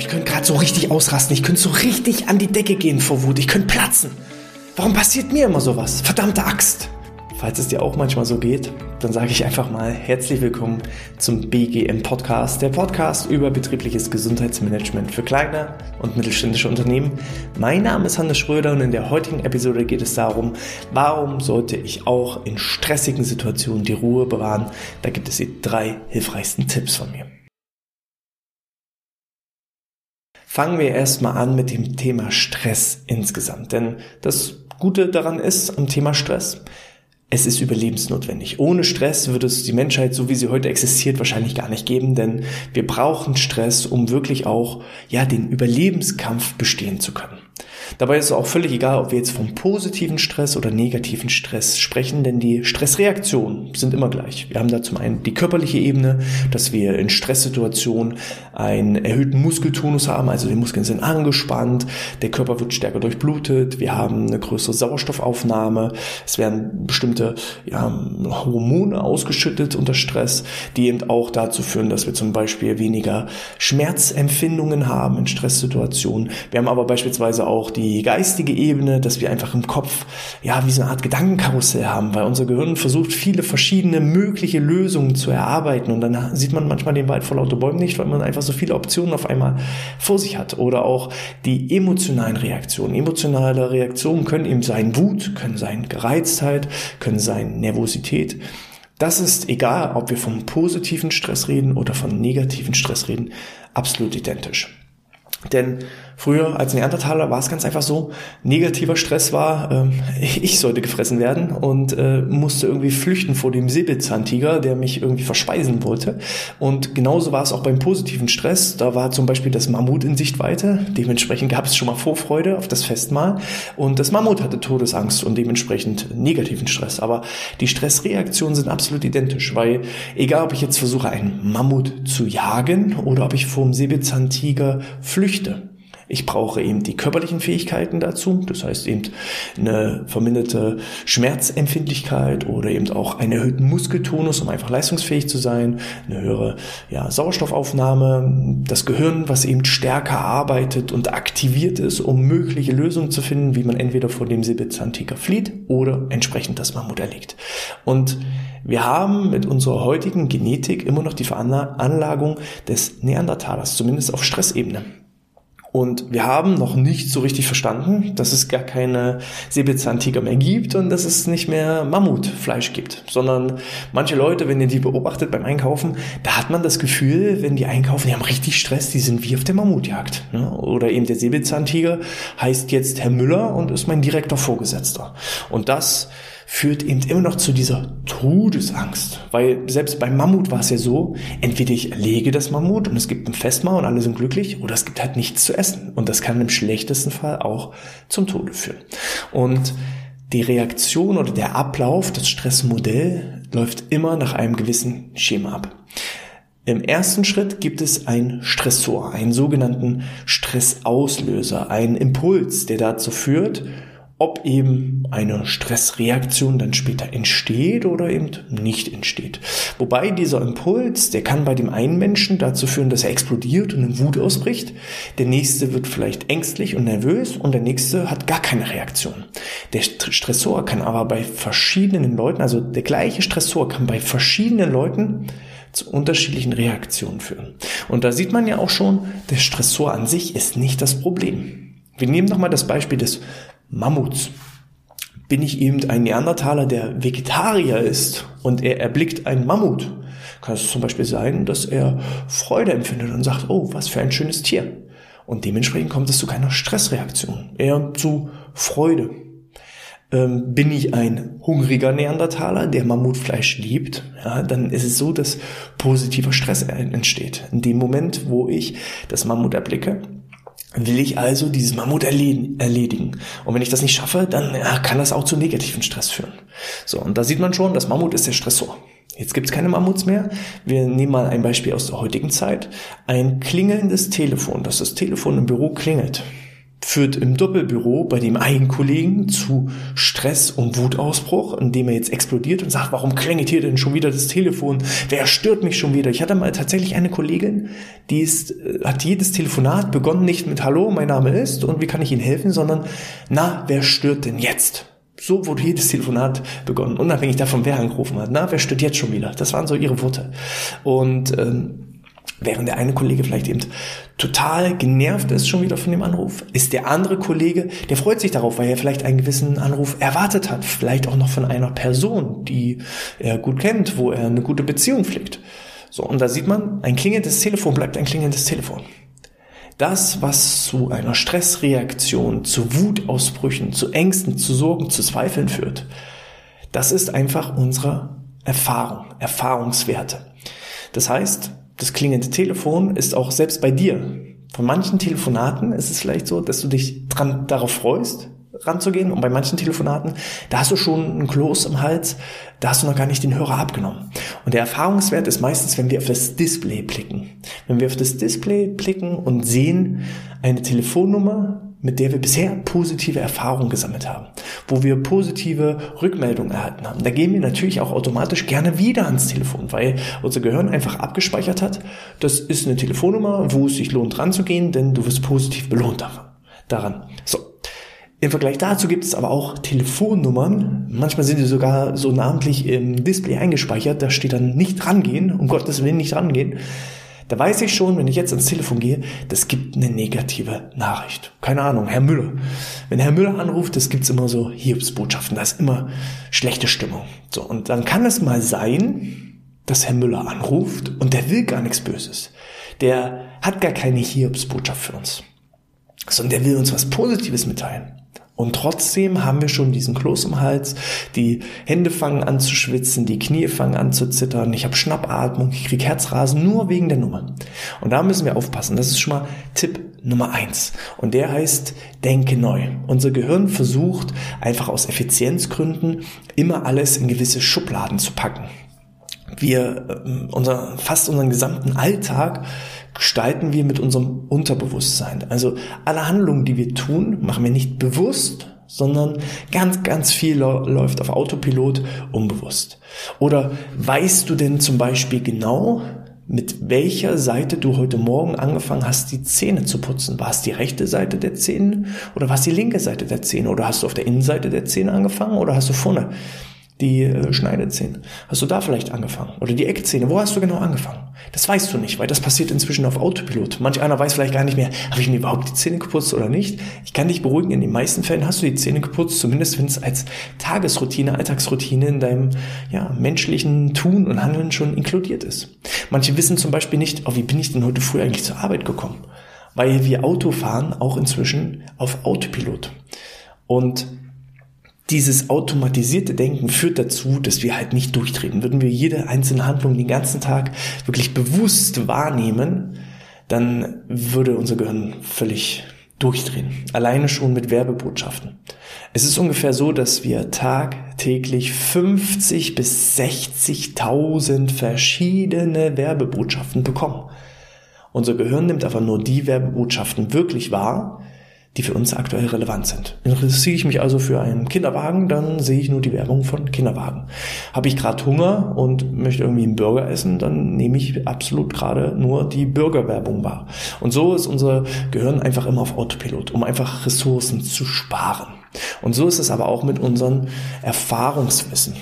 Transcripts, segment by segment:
ich könnte gerade so richtig ausrasten, ich könnte so richtig an die Decke gehen vor Wut, ich könnte platzen. Warum passiert mir immer sowas? Verdammte Axt. Falls es dir auch manchmal so geht, dann sage ich einfach mal herzlich willkommen zum BGM Podcast, der Podcast über betriebliches Gesundheitsmanagement für kleine und mittelständische Unternehmen. Mein Name ist Hannes Schröder und in der heutigen Episode geht es darum, warum sollte ich auch in stressigen Situationen die Ruhe bewahren. Da gibt es die drei hilfreichsten Tipps von mir. Fangen wir erstmal an mit dem Thema Stress insgesamt. Denn das Gute daran ist am Thema Stress, es ist überlebensnotwendig. Ohne Stress würde es die Menschheit, so wie sie heute existiert, wahrscheinlich gar nicht geben, denn wir brauchen Stress, um wirklich auch, ja, den Überlebenskampf bestehen zu können. Dabei ist es auch völlig egal, ob wir jetzt vom positiven Stress oder negativen Stress sprechen, denn die Stressreaktionen sind immer gleich. Wir haben da zum einen die körperliche Ebene, dass wir in Stresssituationen einen erhöhten Muskeltonus haben, also die Muskeln sind angespannt, der Körper wird stärker durchblutet, wir haben eine größere Sauerstoffaufnahme, es werden bestimmte ja, Hormone ausgeschüttet unter Stress, die eben auch dazu führen, dass wir zum Beispiel weniger Schmerzempfindungen haben in Stresssituationen. Wir haben aber beispielsweise auch die geistige Ebene, dass wir einfach im Kopf ja wie so eine Art Gedankenkarussell haben, weil unser Gehirn versucht viele verschiedene mögliche Lösungen zu erarbeiten und dann sieht man manchmal den Wald vor lauter Bäumen nicht, weil man einfach so viele Optionen auf einmal vor sich hat oder auch die emotionalen Reaktionen. Emotionale Reaktionen können eben sein Wut, können sein Gereiztheit, können sein Nervosität. Das ist egal, ob wir vom positiven Stress reden oder von negativen Stress reden, absolut identisch. Denn früher als Neandertaler war es ganz einfach so, negativer Stress war, äh, ich sollte gefressen werden und äh, musste irgendwie flüchten vor dem Säbelzahntiger, der mich irgendwie verspeisen wollte. Und genauso war es auch beim positiven Stress. Da war zum Beispiel das Mammut in Sichtweite. Dementsprechend gab es schon mal Vorfreude auf das Festmahl. Und das Mammut hatte Todesangst und dementsprechend negativen Stress. Aber die Stressreaktionen sind absolut identisch, weil egal ob ich jetzt versuche, einen Mammut zu jagen oder ob ich vor dem Säbelzahntiger flüchte. Ich brauche eben die körperlichen Fähigkeiten dazu, das heißt eben eine verminderte Schmerzempfindlichkeit oder eben auch einen erhöhten Muskeltonus, um einfach leistungsfähig zu sein, eine höhere ja, Sauerstoffaufnahme, das Gehirn, was eben stärker arbeitet und aktiviert ist, um mögliche Lösungen zu finden, wie man entweder vor dem Säbelzahntiger flieht oder entsprechend das Mammut erlegt. Und wir haben mit unserer heutigen Genetik immer noch die Veranlagung des Neandertalers, zumindest auf Stressebene. Und wir haben noch nicht so richtig verstanden, dass es gar keine Säbelzahntiger mehr gibt und dass es nicht mehr Mammutfleisch gibt, sondern manche Leute, wenn ihr die beobachtet beim Einkaufen, da hat man das Gefühl, wenn die einkaufen, die haben richtig Stress, die sind wie auf der Mammutjagd. Ne? Oder eben der Säbelzahntiger heißt jetzt Herr Müller und ist mein direkter Vorgesetzter. Und das führt eben immer noch zu dieser Todesangst. Weil selbst beim Mammut war es ja so, entweder ich erlege das Mammut und es gibt ein Festmahl und alle sind glücklich, oder es gibt halt nichts zu essen. Und das kann im schlechtesten Fall auch zum Tode führen. Und die Reaktion oder der Ablauf, das Stressmodell läuft immer nach einem gewissen Schema ab. Im ersten Schritt gibt es einen Stressor, einen sogenannten Stressauslöser, einen Impuls, der dazu führt, ob eben eine Stressreaktion dann später entsteht oder eben nicht entsteht. Wobei dieser Impuls, der kann bei dem einen Menschen dazu führen, dass er explodiert und in Wut ausbricht. Der nächste wird vielleicht ängstlich und nervös und der nächste hat gar keine Reaktion. Der Stressor kann aber bei verschiedenen Leuten, also der gleiche Stressor kann bei verschiedenen Leuten zu unterschiedlichen Reaktionen führen. Und da sieht man ja auch schon, der Stressor an sich ist nicht das Problem. Wir nehmen nochmal das Beispiel des Mammuts. Bin ich eben ein Neandertaler, der Vegetarier ist und er erblickt einen Mammut, kann es zum Beispiel sein, dass er Freude empfindet und sagt, oh, was für ein schönes Tier. Und dementsprechend kommt es zu keiner Stressreaktion, eher zu Freude. Ähm, bin ich ein hungriger Neandertaler, der Mammutfleisch liebt, ja, dann ist es so, dass positiver Stress entsteht. In dem Moment, wo ich das Mammut erblicke, will ich also dieses Mammut erledigen. Und wenn ich das nicht schaffe, dann kann das auch zu negativen Stress führen. So, und da sieht man schon, das Mammut ist der Stressor. Jetzt gibt es keine Mammuts mehr. Wir nehmen mal ein Beispiel aus der heutigen Zeit. Ein klingelndes Telefon, dass das Telefon im Büro klingelt. Führt im Doppelbüro bei dem einen Kollegen zu Stress und Wutausbruch, indem er jetzt explodiert und sagt, warum klingelt hier denn schon wieder das Telefon? Wer stört mich schon wieder? Ich hatte mal tatsächlich eine Kollegin, die ist, äh, hat jedes Telefonat begonnen nicht mit Hallo, mein Name ist und wie kann ich Ihnen helfen, sondern na, wer stört denn jetzt? So wurde jedes Telefonat begonnen, unabhängig davon, wer angerufen hat. Na, wer stört jetzt schon wieder? Das waren so ihre Worte. Und ähm, Während der eine Kollege vielleicht eben total genervt ist schon wieder von dem Anruf, ist der andere Kollege, der freut sich darauf, weil er vielleicht einen gewissen Anruf erwartet hat, vielleicht auch noch von einer Person, die er gut kennt, wo er eine gute Beziehung pflegt. So, und da sieht man, ein klingendes Telefon bleibt ein klingendes Telefon. Das, was zu einer Stressreaktion, zu Wutausbrüchen, zu Ängsten, zu Sorgen, zu Zweifeln führt, das ist einfach unsere Erfahrung, Erfahrungswerte. Das heißt, das klingende Telefon ist auch selbst bei dir. Von manchen Telefonaten ist es vielleicht so, dass du dich dran, darauf freust, ranzugehen. Und bei manchen Telefonaten, da hast du schon ein Kloß im Hals, da hast du noch gar nicht den Hörer abgenommen. Und der Erfahrungswert ist meistens, wenn wir auf das Display blicken. Wenn wir auf das Display blicken und sehen eine Telefonnummer, mit der wir bisher positive Erfahrungen gesammelt haben, wo wir positive Rückmeldungen erhalten haben. Da gehen wir natürlich auch automatisch gerne wieder ans Telefon, weil unser Gehirn einfach abgespeichert hat, das ist eine Telefonnummer, wo es sich lohnt ranzugehen, denn du wirst positiv belohnt daran. So. Im Vergleich dazu gibt es aber auch Telefonnummern. Manchmal sind die sogar so namentlich im Display eingespeichert. Da steht dann nicht rangehen, um Gottes Willen nicht rangehen. Da weiß ich schon, wenn ich jetzt ans Telefon gehe, das gibt eine negative Nachricht. Keine Ahnung, Herr Müller. Wenn Herr Müller anruft, das gibt's immer so Hiobsbotschaften, da ist immer schlechte Stimmung. So, und dann kann es mal sein, dass Herr Müller anruft und der will gar nichts Böses. Der hat gar keine Hiobsbotschaft für uns, sondern der will uns was Positives mitteilen. Und trotzdem haben wir schon diesen Kloß im Hals, die Hände fangen an zu schwitzen, die Knie fangen an zu zittern, ich habe Schnappatmung, ich krieg Herzrasen nur wegen der Nummer. Und da müssen wir aufpassen. Das ist schon mal Tipp Nummer eins. Und der heißt, denke neu. Unser Gehirn versucht einfach aus Effizienzgründen immer alles in gewisse Schubladen zu packen. Wir, äh, unser, fast unseren gesamten Alltag gestalten wir mit unserem Unterbewusstsein. Also alle Handlungen, die wir tun, machen wir nicht bewusst, sondern ganz, ganz viel läuft auf Autopilot unbewusst. Oder weißt du denn zum Beispiel genau, mit welcher Seite du heute Morgen angefangen hast, die Zähne zu putzen. War es die rechte Seite der Zähne oder war es die linke Seite der Zähne? Oder hast du auf der Innenseite der Zähne angefangen oder hast du vorne die äh, Schneidezähne. Hast du da vielleicht angefangen? Oder die Eckzähne? Wo hast du genau angefangen? Das weißt du nicht, weil das passiert inzwischen auf Autopilot. Manch einer weiß vielleicht gar nicht mehr, habe ich mir überhaupt die Zähne geputzt oder nicht? Ich kann dich beruhigen, in den meisten Fällen hast du die Zähne geputzt, zumindest wenn es als Tagesroutine, Alltagsroutine in deinem ja, menschlichen Tun und Handeln schon inkludiert ist. Manche wissen zum Beispiel nicht, oh, wie bin ich denn heute früh eigentlich zur Arbeit gekommen? Weil wir Auto fahren auch inzwischen auf Autopilot. Und dieses automatisierte Denken führt dazu, dass wir halt nicht durchdrehen. Würden wir jede einzelne Handlung den ganzen Tag wirklich bewusst wahrnehmen, dann würde unser Gehirn völlig durchdrehen. Alleine schon mit Werbebotschaften. Es ist ungefähr so, dass wir tagtäglich 50 bis 60.000 verschiedene Werbebotschaften bekommen. Unser Gehirn nimmt aber nur die Werbebotschaften wirklich wahr, die für uns aktuell relevant sind. Interessiere ich mich also für einen Kinderwagen, dann sehe ich nur die Werbung von Kinderwagen. Habe ich gerade Hunger und möchte irgendwie einen Burger essen, dann nehme ich absolut gerade nur die Burgerwerbung wahr. Und so ist unser Gehirn einfach immer auf Autopilot, um einfach Ressourcen zu sparen. Und so ist es aber auch mit unserem Erfahrungswissen.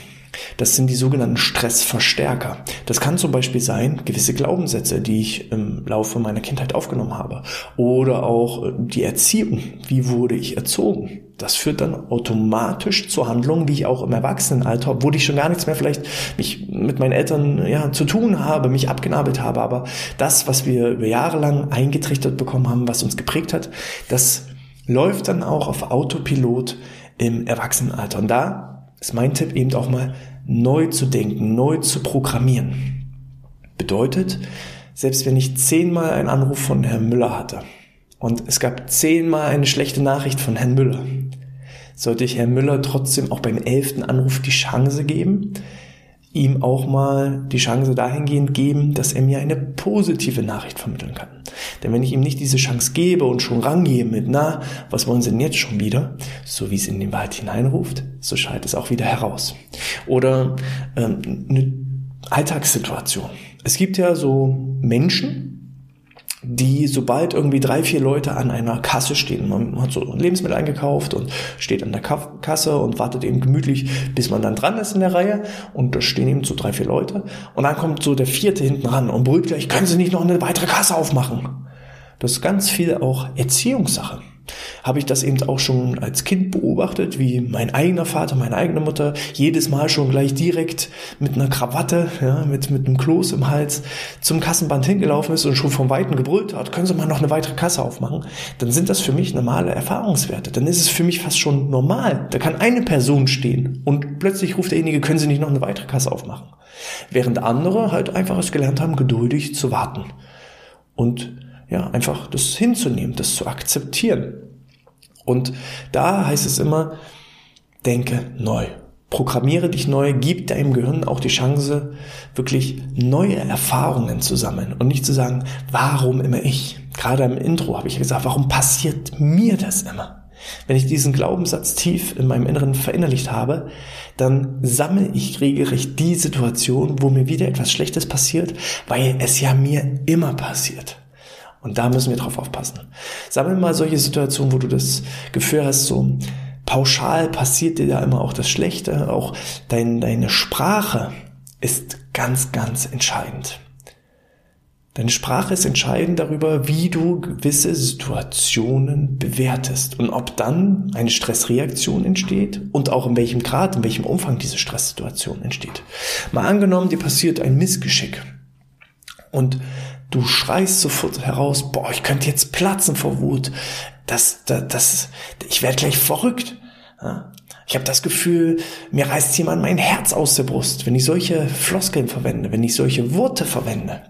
Das sind die sogenannten Stressverstärker. Das kann zum Beispiel sein, gewisse Glaubenssätze, die ich im Laufe meiner Kindheit aufgenommen habe. Oder auch äh, die Erziehung. Wie wurde ich erzogen? Das führt dann automatisch zu Handlungen, wie ich auch im Erwachsenenalter, obwohl ich schon gar nichts mehr vielleicht mich mit meinen Eltern ja, zu tun habe, mich abgenabelt habe. Aber das, was wir über Jahre lang eingetrichtert bekommen haben, was uns geprägt hat, das läuft dann auch auf Autopilot im Erwachsenenalter. Und da ist mein Tipp eben auch mal neu zu denken, neu zu programmieren. Bedeutet, selbst wenn ich zehnmal einen Anruf von Herrn Müller hatte und es gab zehnmal eine schlechte Nachricht von Herrn Müller, sollte ich Herrn Müller trotzdem auch beim elften Anruf die Chance geben, ihm auch mal die Chance dahingehend geben, dass er mir eine positive Nachricht vermitteln kann. Denn wenn ich ihm nicht diese Chance gebe und schon rangehe mit, na, was wollen sie denn jetzt schon wieder? So wie es in den Wald hineinruft, so schallt es auch wieder heraus. Oder ähm, eine Alltagssituation. Es gibt ja so Menschen, die, sobald irgendwie drei, vier Leute an einer Kasse stehen, man hat so Lebensmittel eingekauft und steht an der Kasse und wartet eben gemütlich, bis man dann dran ist in der Reihe und da stehen eben so drei, vier Leute und dann kommt so der vierte hinten ran und brüllt gleich, können Sie nicht noch eine weitere Kasse aufmachen? Das ist ganz viel auch Erziehungssache habe ich das eben auch schon als Kind beobachtet, wie mein eigener Vater, meine eigene Mutter jedes Mal schon gleich direkt mit einer Krawatte, ja, mit, mit einem Kloß im Hals zum Kassenband hingelaufen ist und schon vom Weiten gebrüllt hat, können Sie mal noch eine weitere Kasse aufmachen? Dann sind das für mich normale Erfahrungswerte. Dann ist es für mich fast schon normal. Da kann eine Person stehen und plötzlich ruft derjenige, können Sie nicht noch eine weitere Kasse aufmachen? Während andere halt einfach es gelernt haben, geduldig zu warten. Und ja, einfach das hinzunehmen, das zu akzeptieren. Und da heißt es immer, denke neu. Programmiere dich neu, gib deinem Gehirn auch die Chance, wirklich neue Erfahrungen zu sammeln und nicht zu sagen, warum immer ich? Gerade im Intro habe ich gesagt, warum passiert mir das immer? Wenn ich diesen Glaubenssatz tief in meinem Inneren verinnerlicht habe, dann sammle ich regelrecht die Situation, wo mir wieder etwas Schlechtes passiert, weil es ja mir immer passiert. Und da müssen wir drauf aufpassen. Sammel mal solche Situationen, wo du das Gefühl hast, so pauschal passiert dir da immer auch das Schlechte. Auch dein, deine Sprache ist ganz, ganz entscheidend. Deine Sprache ist entscheidend darüber, wie du gewisse Situationen bewertest und ob dann eine Stressreaktion entsteht und auch in welchem Grad, in welchem Umfang diese Stresssituation entsteht. Mal angenommen, dir passiert ein Missgeschick und Du schreist sofort heraus, boah, ich könnte jetzt platzen vor Wut. Das, das, das ich werde gleich verrückt. Ich habe das Gefühl, mir reißt jemand mein Herz aus der Brust, wenn ich solche Floskeln verwende, wenn ich solche Worte verwende.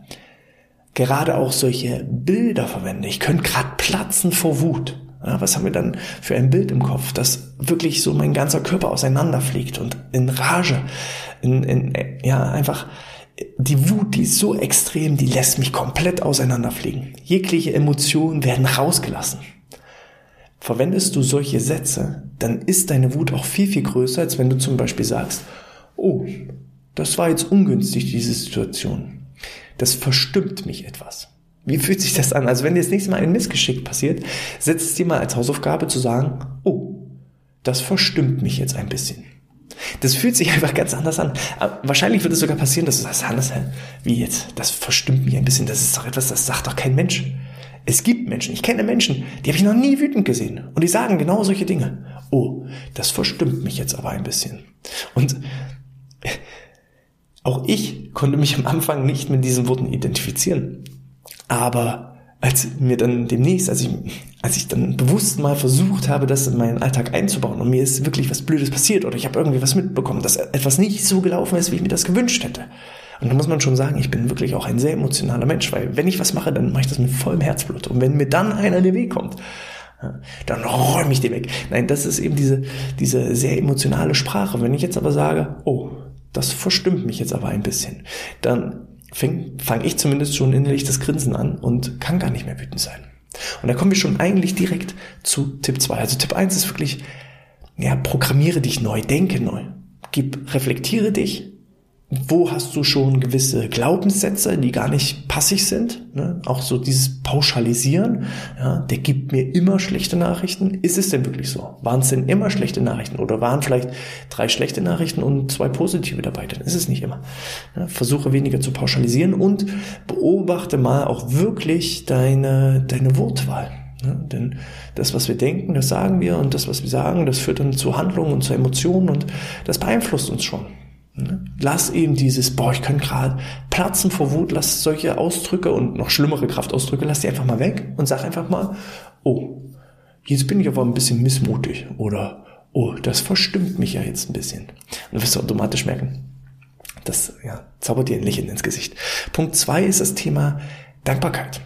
Gerade auch solche Bilder verwende. Ich könnte gerade platzen vor Wut. Ja, was haben wir dann für ein Bild im Kopf, dass wirklich so mein ganzer Körper auseinanderfliegt und in Rage, in, in ja einfach die Wut, die ist so extrem, die lässt mich komplett auseinanderfliegen. Jegliche Emotionen werden rausgelassen. Verwendest du solche Sätze, dann ist deine Wut auch viel, viel größer, als wenn du zum Beispiel sagst, oh, das war jetzt ungünstig, diese Situation. Das verstimmt mich etwas. Wie fühlt sich das an? Also wenn dir das nächste Mal ein Missgeschick passiert, setz es dir mal als Hausaufgabe zu sagen, oh, das verstimmt mich jetzt ein bisschen. Das fühlt sich einfach ganz anders an. Aber wahrscheinlich wird es sogar passieren, dass du sagst, Hannes, wie jetzt? Das verstimmt mich ein bisschen. Das ist doch etwas, das sagt doch kein Mensch. Es gibt Menschen, ich kenne Menschen, die habe ich noch nie wütend gesehen. Und die sagen genau solche Dinge. Oh, das verstimmt mich jetzt aber ein bisschen. Und auch ich konnte mich am Anfang nicht mit diesen Worten identifizieren. Aber als mir dann demnächst, als ich, als ich dann bewusst mal versucht habe, das in meinen Alltag einzubauen und mir ist wirklich was Blödes passiert oder ich habe irgendwie was mitbekommen, dass etwas nicht so gelaufen ist, wie ich mir das gewünscht hätte. Und da muss man schon sagen, ich bin wirklich auch ein sehr emotionaler Mensch, weil wenn ich was mache, dann mache ich das mit vollem Herzblut. Und wenn mir dann einer in den Weg kommt, dann räume ich den weg. Nein, das ist eben diese, diese sehr emotionale Sprache. Wenn ich jetzt aber sage, oh, das verstimmt mich jetzt aber ein bisschen, dann fange fang ich zumindest schon innerlich das Grinsen an und kann gar nicht mehr wütend sein. Und da kommen wir schon eigentlich direkt zu Tipp 2. Also Tipp 1 ist wirklich, ja, programmiere dich neu, denke neu. Gib, reflektiere dich, wo hast du schon gewisse Glaubenssätze, die gar nicht passig sind? Ne? Auch so dieses Pauschalisieren, ja, der gibt mir immer schlechte Nachrichten. Ist es denn wirklich so? Waren es denn immer schlechte Nachrichten? Oder waren vielleicht drei schlechte Nachrichten und zwei positive dabei? Dann ist es nicht immer. Ja, versuche weniger zu pauschalisieren und beobachte mal auch wirklich deine, deine Wortwahl. Ja, denn das, was wir denken, das sagen wir und das, was wir sagen, das führt dann zu Handlungen und zu Emotionen und das beeinflusst uns schon. Ne? Lass eben dieses, boah, ich kann gerade platzen vor Wut, lass solche Ausdrücke und noch schlimmere Kraftausdrücke, lass die einfach mal weg und sag einfach mal, oh, jetzt bin ich aber ein bisschen missmutig oder oh, das verstimmt mich ja jetzt ein bisschen. Und du wirst automatisch merken, das ja, zaubert dir ein Lächeln ins Gesicht. Punkt zwei ist das Thema Dankbarkeit.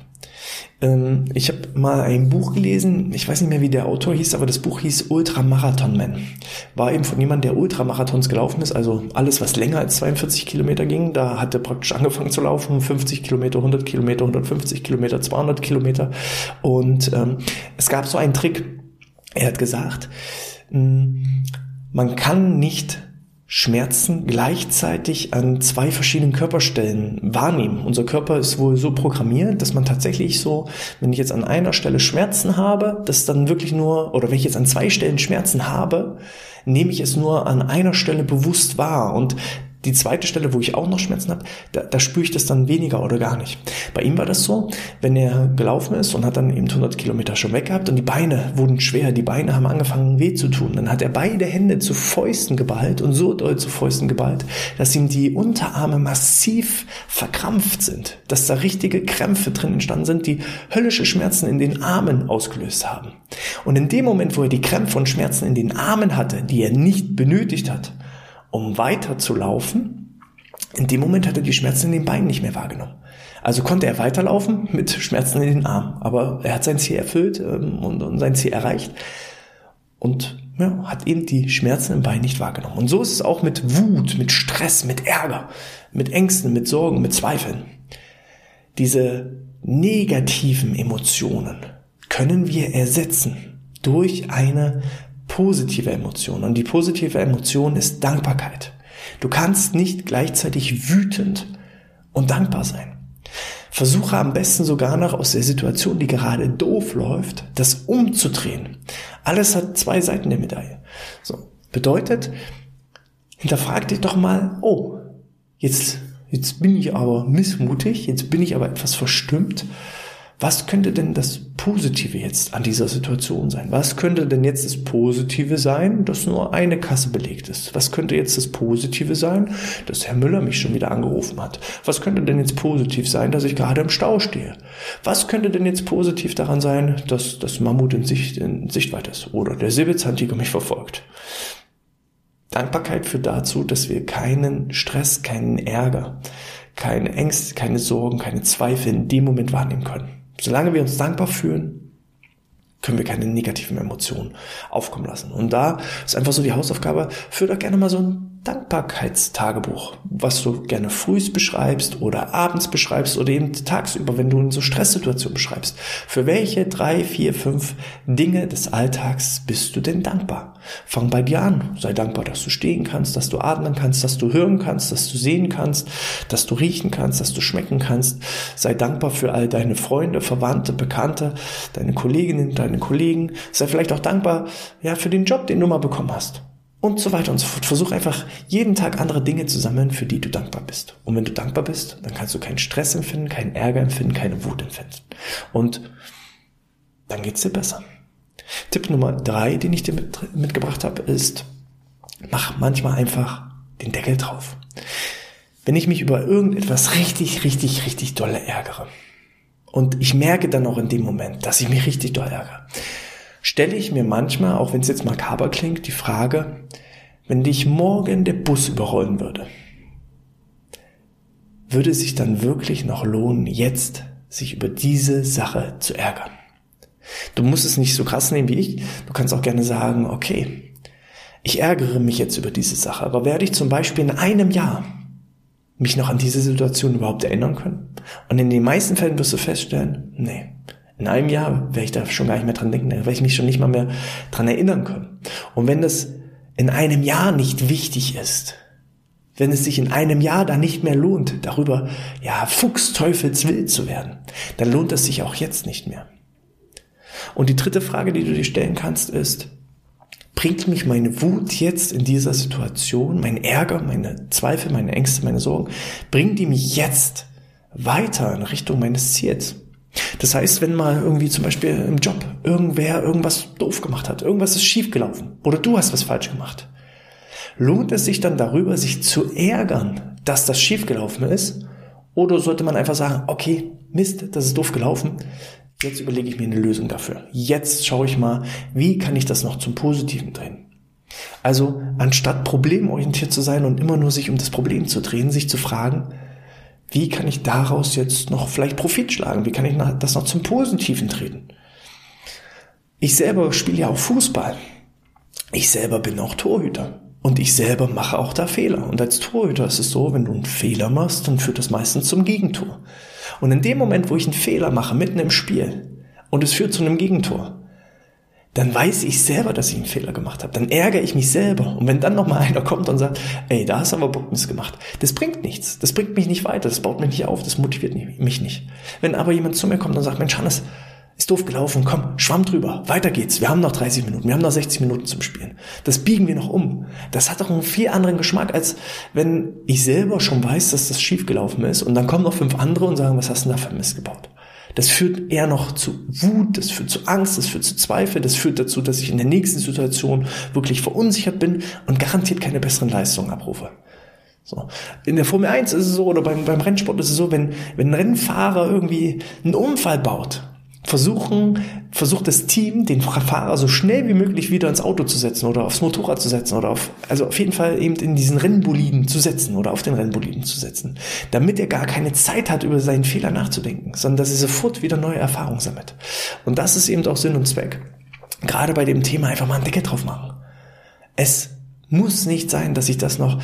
Ähm, ich habe mal ein Buch gelesen, ich weiß nicht mehr, wie der Autor hieß, aber das Buch hieß Ultramarathon Man. War eben von jemandem, der Ultramarathons gelaufen ist, also alles, was länger als 42 Kilometer ging. Da hat er praktisch angefangen zu laufen, 50 Kilometer, 100 Kilometer, 150 Kilometer, 200 Kilometer. Und ähm, es gab so einen Trick. Er hat gesagt, hm, man kann nicht Schmerzen gleichzeitig an zwei verschiedenen Körperstellen wahrnehmen. Unser Körper ist wohl so programmiert, dass man tatsächlich so, wenn ich jetzt an einer Stelle Schmerzen habe, das dann wirklich nur, oder wenn ich jetzt an zwei Stellen Schmerzen habe, nehme ich es nur an einer Stelle bewusst wahr. Und die zweite Stelle, wo ich auch noch Schmerzen habe, da, da spüre ich das dann weniger oder gar nicht. Bei ihm war das so, wenn er gelaufen ist und hat dann eben 100 Kilometer schon weg gehabt und die Beine wurden schwer, die Beine haben angefangen weh zu tun, dann hat er beide Hände zu Fäusten geballt und so doll zu Fäusten geballt, dass ihm die Unterarme massiv verkrampft sind, dass da richtige Krämpfe drin entstanden sind, die höllische Schmerzen in den Armen ausgelöst haben. Und in dem Moment, wo er die Krämpfe und Schmerzen in den Armen hatte, die er nicht benötigt hat, um weiter zu laufen, in dem Moment hat er die Schmerzen in den Beinen nicht mehr wahrgenommen. Also konnte er weiterlaufen mit Schmerzen in den Armen. Aber er hat sein Ziel erfüllt ähm, und, sein Ziel erreicht und ja, hat eben die Schmerzen im Bein nicht wahrgenommen. Und so ist es auch mit Wut, mit Stress, mit Ärger, mit Ängsten, mit Sorgen, mit Zweifeln. Diese negativen Emotionen können wir ersetzen durch eine positive Emotion. Und die positive Emotion ist Dankbarkeit. Du kannst nicht gleichzeitig wütend und dankbar sein. Versuche am besten sogar noch aus der Situation, die gerade doof läuft, das umzudrehen. Alles hat zwei Seiten der Medaille. So. Bedeutet, hinterfrag dich doch mal, oh, jetzt, jetzt bin ich aber missmutig, jetzt bin ich aber etwas verstimmt was könnte denn das Positive jetzt an dieser Situation sein? Was könnte denn jetzt das Positive sein, dass nur eine Kasse belegt ist? Was könnte jetzt das Positive sein, dass Herr Müller mich schon wieder angerufen hat? Was könnte denn jetzt positiv sein, dass ich gerade im Stau stehe? Was könnte denn jetzt positiv daran sein, dass das Mammut in, Sicht, in Sichtweite ist oder der Säbelzahntiger mich verfolgt? Dankbarkeit führt dazu, dass wir keinen Stress, keinen Ärger, keine Ängste, keine Sorgen, keine Zweifel in dem Moment wahrnehmen können. Solange wir uns dankbar fühlen, können wir keine negativen Emotionen aufkommen lassen. Und da ist einfach so die Hausaufgabe, führ doch gerne mal so ein Dankbarkeitstagebuch, was du gerne frühs beschreibst oder abends beschreibst oder eben tagsüber, wenn du in so Stresssituationen beschreibst. Für welche drei, vier, fünf Dinge des Alltags bist du denn dankbar? Fang bei dir an. Sei dankbar, dass du stehen kannst, dass du atmen kannst, dass du hören kannst, dass du sehen kannst, dass du riechen kannst, dass du schmecken kannst. Sei dankbar für all deine Freunde, Verwandte, Bekannte, deine Kolleginnen, deine Kollegen. Sei vielleicht auch dankbar, ja, für den Job, den du mal bekommen hast und so weiter und so fort. Versuch einfach jeden Tag andere Dinge zu sammeln, für die du dankbar bist. Und wenn du dankbar bist, dann kannst du keinen Stress empfinden, keinen Ärger empfinden, keine Wut empfinden. Und dann geht's dir besser. Tipp Nummer drei, den ich dir mit, mitgebracht habe, ist, mach manchmal einfach den Deckel drauf. Wenn ich mich über irgendetwas richtig, richtig, richtig dolle ärgere und ich merke dann auch in dem Moment, dass ich mich richtig doll ärgere, stelle ich mir manchmal, auch wenn es jetzt makaber klingt, die Frage, wenn dich morgen der Bus überrollen würde, würde es sich dann wirklich noch lohnen, jetzt sich über diese Sache zu ärgern? Du musst es nicht so krass nehmen wie ich. Du kannst auch gerne sagen, okay, ich ärgere mich jetzt über diese Sache, aber werde ich zum Beispiel in einem Jahr mich noch an diese Situation überhaupt erinnern können? Und in den meisten Fällen wirst du feststellen, nee, in einem Jahr werde ich da schon gar nicht mehr dran denken, da werde ich mich schon nicht mal mehr dran erinnern können. Und wenn das in einem Jahr nicht wichtig ist, wenn es sich in einem Jahr da nicht mehr lohnt, darüber, ja, fuchsteufelswild zu werden, dann lohnt es sich auch jetzt nicht mehr. Und die dritte Frage, die du dir stellen kannst, ist, bringt mich meine Wut jetzt in dieser Situation, mein Ärger, meine Zweifel, meine Ängste, meine Sorgen, bringen die mich jetzt weiter in Richtung meines Ziels? Das heißt, wenn mal irgendwie zum Beispiel im Job irgendwer irgendwas doof gemacht hat, irgendwas ist schiefgelaufen oder du hast was falsch gemacht, lohnt es sich dann darüber, sich zu ärgern, dass das schiefgelaufen ist? Oder sollte man einfach sagen, okay, Mist, das ist doof gelaufen, jetzt überlege ich mir eine Lösung dafür. Jetzt schaue ich mal, wie kann ich das noch zum Positiven drehen? Also, anstatt problemorientiert zu sein und immer nur sich um das Problem zu drehen, sich zu fragen, Wie kann ich daraus jetzt noch vielleicht Profit schlagen? Wie kann ich das noch zum Positiven treten? Ich selber spiele ja auch Fußball. Ich selber bin auch Torhüter. Und ich selber mache auch da Fehler. Und als Torhüter ist es so, wenn du einen Fehler machst, dann führt das meistens zum Gegentor. Und in dem Moment, wo ich einen Fehler mache, mitten im Spiel, und es führt zu einem Gegentor, dann weiß ich selber, dass ich einen Fehler gemacht habe. Dann ärgere ich mich selber. Und wenn dann noch mal einer kommt und sagt, ey, da hast du aber Bucknis gemacht, das bringt nichts. Das bringt mich nicht weiter. Das baut mich nicht auf. Das motiviert mich nicht. Wenn aber jemand zu mir kommt und sagt, Mensch, Hannes, ist doof gelaufen, komm, schwamm drüber, weiter geht's. Wir haben noch 30 Minuten, wir haben noch 60 Minuten zum Spielen. Das biegen wir noch um. Das hat doch einen viel anderen Geschmack, als wenn ich selber schon weiß, dass das schief gelaufen ist und dann kommen noch fünf andere und sagen, was hast du denn da für Mist gebaut? Das führt eher noch zu Wut, das führt zu Angst, das führt zu Zweifel, das führt dazu, dass ich in der nächsten Situation wirklich verunsichert bin und garantiert keine besseren Leistungen abrufe. So. In der Formel 1 ist es so, oder beim, beim Rennsport ist es so, wenn, wenn ein Rennfahrer irgendwie einen Unfall baut, versuchen, versucht das Team, den Fahrer so schnell wie möglich wieder ins Auto zu setzen oder aufs Motorrad zu setzen oder auf, also auf jeden Fall eben in diesen Rennboliden zu setzen oder auf den Rennboliden zu setzen, damit er gar keine Zeit hat, über seinen Fehler nachzudenken, sondern dass er sofort wieder neue Erfahrungen sammelt. Und das ist eben auch Sinn und Zweck. Gerade bei dem Thema einfach mal einen Deckel drauf machen. Es muss nicht sein, dass ich das noch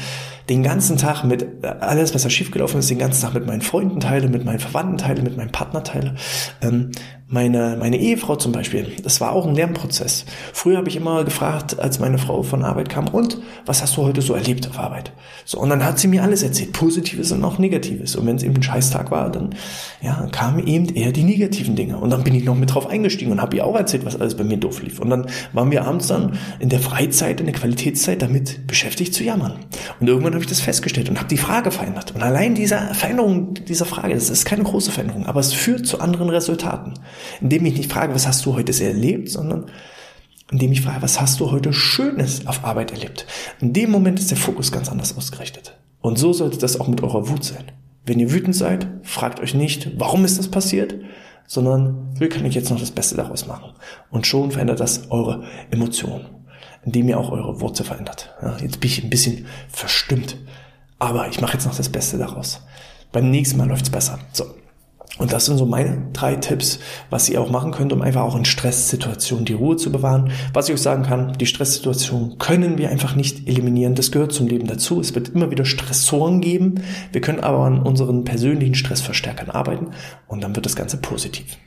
den ganzen Tag mit alles, was da schiefgelaufen ist, den ganzen Tag mit meinen Freunden teile, mit meinen Verwandten teile, mit meinem Partner teile. Ähm, meine, meine Ehefrau zum Beispiel, das war auch ein Lernprozess. Früher habe ich immer gefragt, als meine Frau von Arbeit kam, und was hast du heute so erlebt auf Arbeit? So, und dann hat sie mir alles erzählt, Positives und auch Negatives. Und wenn es eben ein Scheißtag war, dann ja, kamen eben eher die negativen Dinge. Und dann bin ich noch mit drauf eingestiegen und habe ihr auch erzählt, was alles bei mir doof lief. Und dann waren wir abends dann in der Freizeit, in der Qualitätszeit damit beschäftigt zu jammern. Und irgendwann habe ich das festgestellt und habe die Frage verändert. Und allein diese Veränderung dieser Frage, das ist keine große Veränderung, aber es führt zu anderen Resultaten indem ich nicht frage, was hast du heute erlebt, sondern indem ich frage, was hast du heute Schönes auf Arbeit erlebt. In dem Moment ist der Fokus ganz anders ausgerichtet. Und so sollte das auch mit eurer Wut sein. Wenn ihr wütend seid, fragt euch nicht, warum ist das passiert, sondern wie kann ich jetzt noch das Beste daraus machen? Und schon verändert das eure Emotionen, indem ihr auch eure Worte verändert. Ja, jetzt bin ich ein bisschen verstimmt, aber ich mache jetzt noch das Beste daraus. Beim nächsten Mal läuft's besser. So, und das sind so meine drei Tipps, was ihr auch machen könnt, um einfach auch in Stresssituationen die Ruhe zu bewahren. Was ich euch sagen kann, die Stresssituation können wir einfach nicht eliminieren. Das gehört zum Leben dazu. Es wird immer wieder Stressoren geben. Wir können aber an unseren persönlichen Stressverstärkern arbeiten und dann wird das Ganze positiv.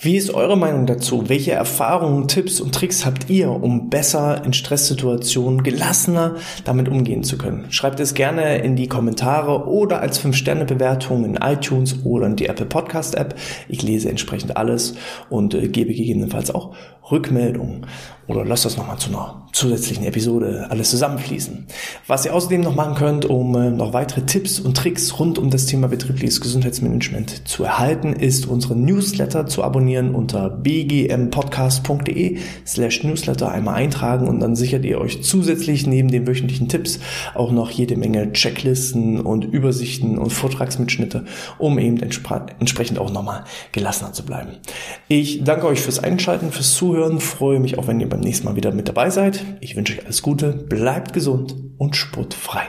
Wie ist eure Meinung dazu? Welche Erfahrungen, Tipps und Tricks habt ihr, um besser in Stresssituationen gelassener damit umgehen zu können? Schreibt es gerne in die Kommentare oder als 5-Sterne-Bewertung in iTunes oder in die Apple Podcast App. Ich lese entsprechend alles und äh, gebe gegebenenfalls auch Rückmeldungen oder lasst das nochmal zu einer zusätzlichen Episode alles zusammenfließen. Was ihr außerdem noch machen könnt, um äh, noch weitere Tipps und Tricks rund um das Thema betriebliches Gesundheitsmanagement zu erhalten, ist unseren Newsletter zu abonnieren unter bgmpodcast.de slash Newsletter einmal eintragen und dann sichert ihr euch zusätzlich neben den wöchentlichen Tipps auch noch jede Menge Checklisten und Übersichten und Vortragsmitschnitte, um eben entsprechend auch nochmal gelassener zu bleiben. Ich danke euch fürs Einschalten, fürs Zuhören, freue mich auch, wenn ihr beim nächsten Mal wieder mit dabei seid. Ich wünsche euch alles Gute, bleibt gesund und sportfrei.